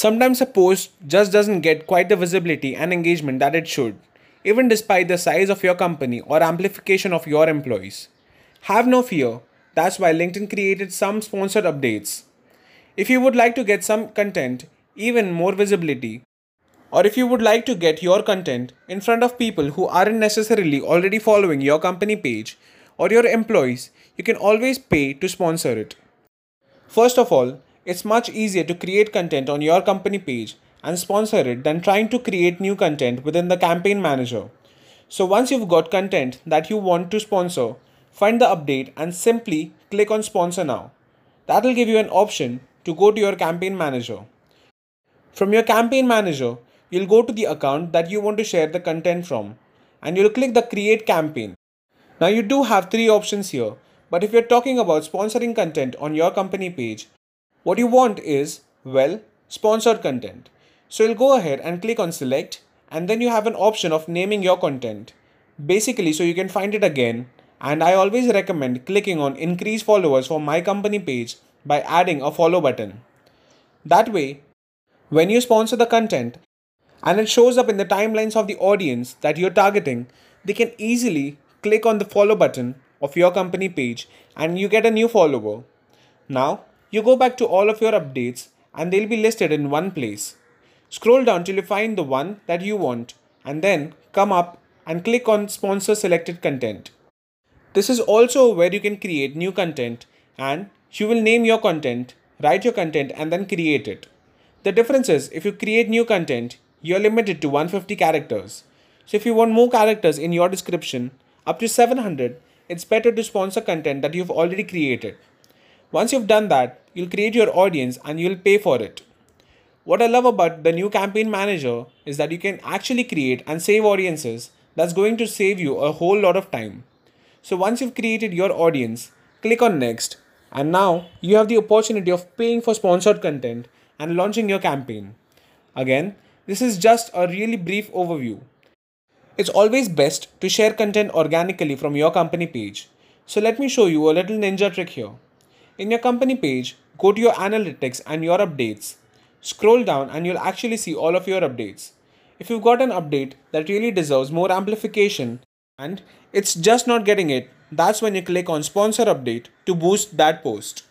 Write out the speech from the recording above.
Sometimes a post just doesn't get quite the visibility and engagement that it should, even despite the size of your company or amplification of your employees. Have no fear, that's why LinkedIn created some sponsored updates. If you would like to get some content, even more visibility, or if you would like to get your content in front of people who aren't necessarily already following your company page or your employees, you can always pay to sponsor it. First of all, it's much easier to create content on your company page and sponsor it than trying to create new content within the campaign manager. So once you've got content that you want to sponsor, find the update and simply click on sponsor now. That will give you an option to go to your campaign manager. From your campaign manager, you'll go to the account that you want to share the content from and you'll click the create campaign. Now you do have three options here, but if you're talking about sponsoring content on your company page, what you want is, well, sponsored content. So you'll go ahead and click on select and then you have an option of naming your content. Basically, so you can find it again. And I always recommend clicking on increase followers for my company page by adding a follow button. That way, when you sponsor the content and it shows up in the timelines of the audience that you're targeting, they can easily click on the follow button of your company page and you get a new follower. Now, you go back to all of your updates and they'll be listed in one place. Scroll down till you find the one that you want and then come up and click on sponsor selected content. This is also where you can create new content and you will name your content, write your content and then create it. The difference is if you create new content, you're limited to 150 characters. So if you want more characters in your description, up to 700, it's better to sponsor content that you've already created. Once you've done that, you'll create your audience and you'll pay for it. What I love about the new campaign manager is that you can actually create and save audiences that's going to save you a whole lot of time. So once you've created your audience, click on next and now you have the opportunity of paying for sponsored content and launching your campaign. Again, this is just a really brief overview. It's always best to share content organically from your company page. So let me show you a little ninja trick here. In your company page, go to your analytics and your updates. Scroll down and you'll actually see all of your updates. If you've got an update that really deserves more amplification and it's just not getting it, that's when you click on sponsor update to boost that post.